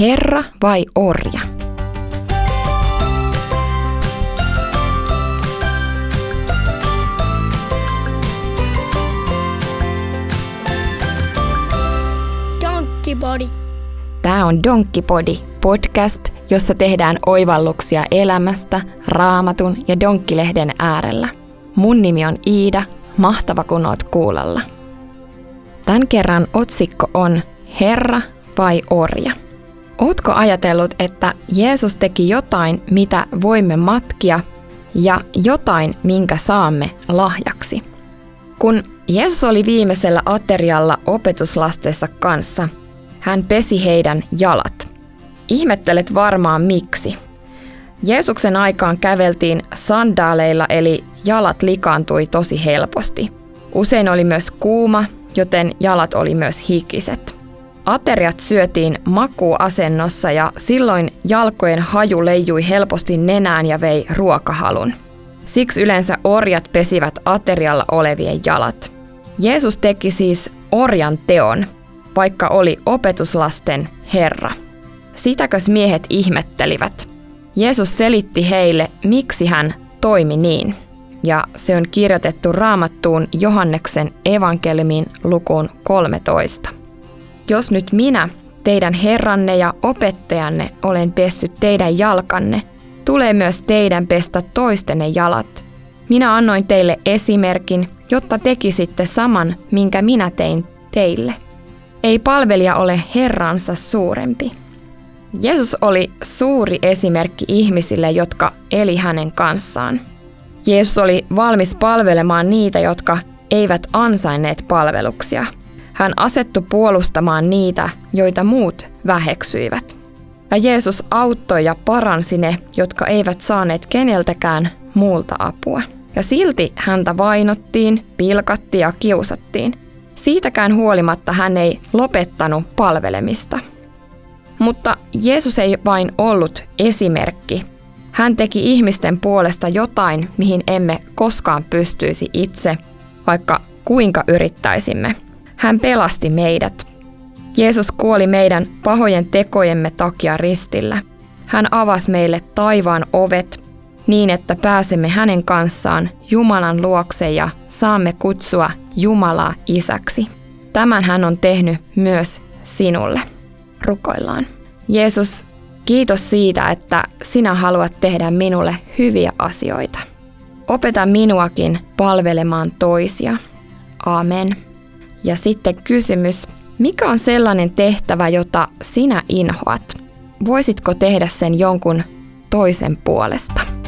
Herra vai orja? Donkkipodi. Tämä on Donkkipodi, podcast, jossa tehdään oivalluksia elämästä, raamatun ja donkkilehden äärellä. Mun nimi on Iida, mahtava kun oot kuulolla. Tämän kerran otsikko on Herra vai orja? Ootko ajatellut, että Jeesus teki jotain, mitä voimme matkia, ja jotain, minkä saamme lahjaksi? Kun Jeesus oli viimeisellä aterialla opetuslastensa kanssa, hän pesi heidän jalat. Ihmettelet varmaan miksi. Jeesuksen aikaan käveltiin sandaaleilla eli jalat likaantui tosi helposti. Usein oli myös kuuma, joten jalat oli myös hikiset. Ateriat syötiin makuasennossa ja silloin jalkojen haju leijui helposti nenään ja vei ruokahalun. Siksi yleensä orjat pesivät aterialla olevien jalat. Jeesus teki siis orjan teon, vaikka oli opetuslasten Herra. Sitäkös miehet ihmettelivät. Jeesus selitti heille, miksi hän toimi niin. Ja se on kirjoitettu raamattuun Johanneksen evankeliumin lukuun 13. Jos nyt minä, teidän herranne ja opettajanne, olen pessyt teidän jalkanne, tulee myös teidän pestä toistenne jalat. Minä annoin teille esimerkin, jotta tekisitte saman, minkä minä tein teille. Ei palvelija ole herransa suurempi. Jeesus oli suuri esimerkki ihmisille, jotka eli hänen kanssaan. Jeesus oli valmis palvelemaan niitä, jotka eivät ansainneet palveluksia – hän asettu puolustamaan niitä, joita muut väheksyivät. Ja Jeesus auttoi ja paransi ne, jotka eivät saaneet keneltäkään muulta apua. Ja silti häntä vainottiin, pilkattiin ja kiusattiin. Siitäkään huolimatta hän ei lopettanut palvelemista. Mutta Jeesus ei vain ollut esimerkki. Hän teki ihmisten puolesta jotain, mihin emme koskaan pystyisi itse, vaikka kuinka yrittäisimme. Hän pelasti meidät. Jeesus kuoli meidän pahojen tekojemme takia ristillä. Hän avasi meille taivaan ovet niin, että pääsemme hänen kanssaan Jumalan luokse ja saamme kutsua Jumalaa isäksi. Tämän hän on tehnyt myös sinulle. Rukoillaan. Jeesus, kiitos siitä, että sinä haluat tehdä minulle hyviä asioita. Opeta minuakin palvelemaan toisia. Amen. Ja sitten kysymys, mikä on sellainen tehtävä, jota sinä inhoat? Voisitko tehdä sen jonkun toisen puolesta?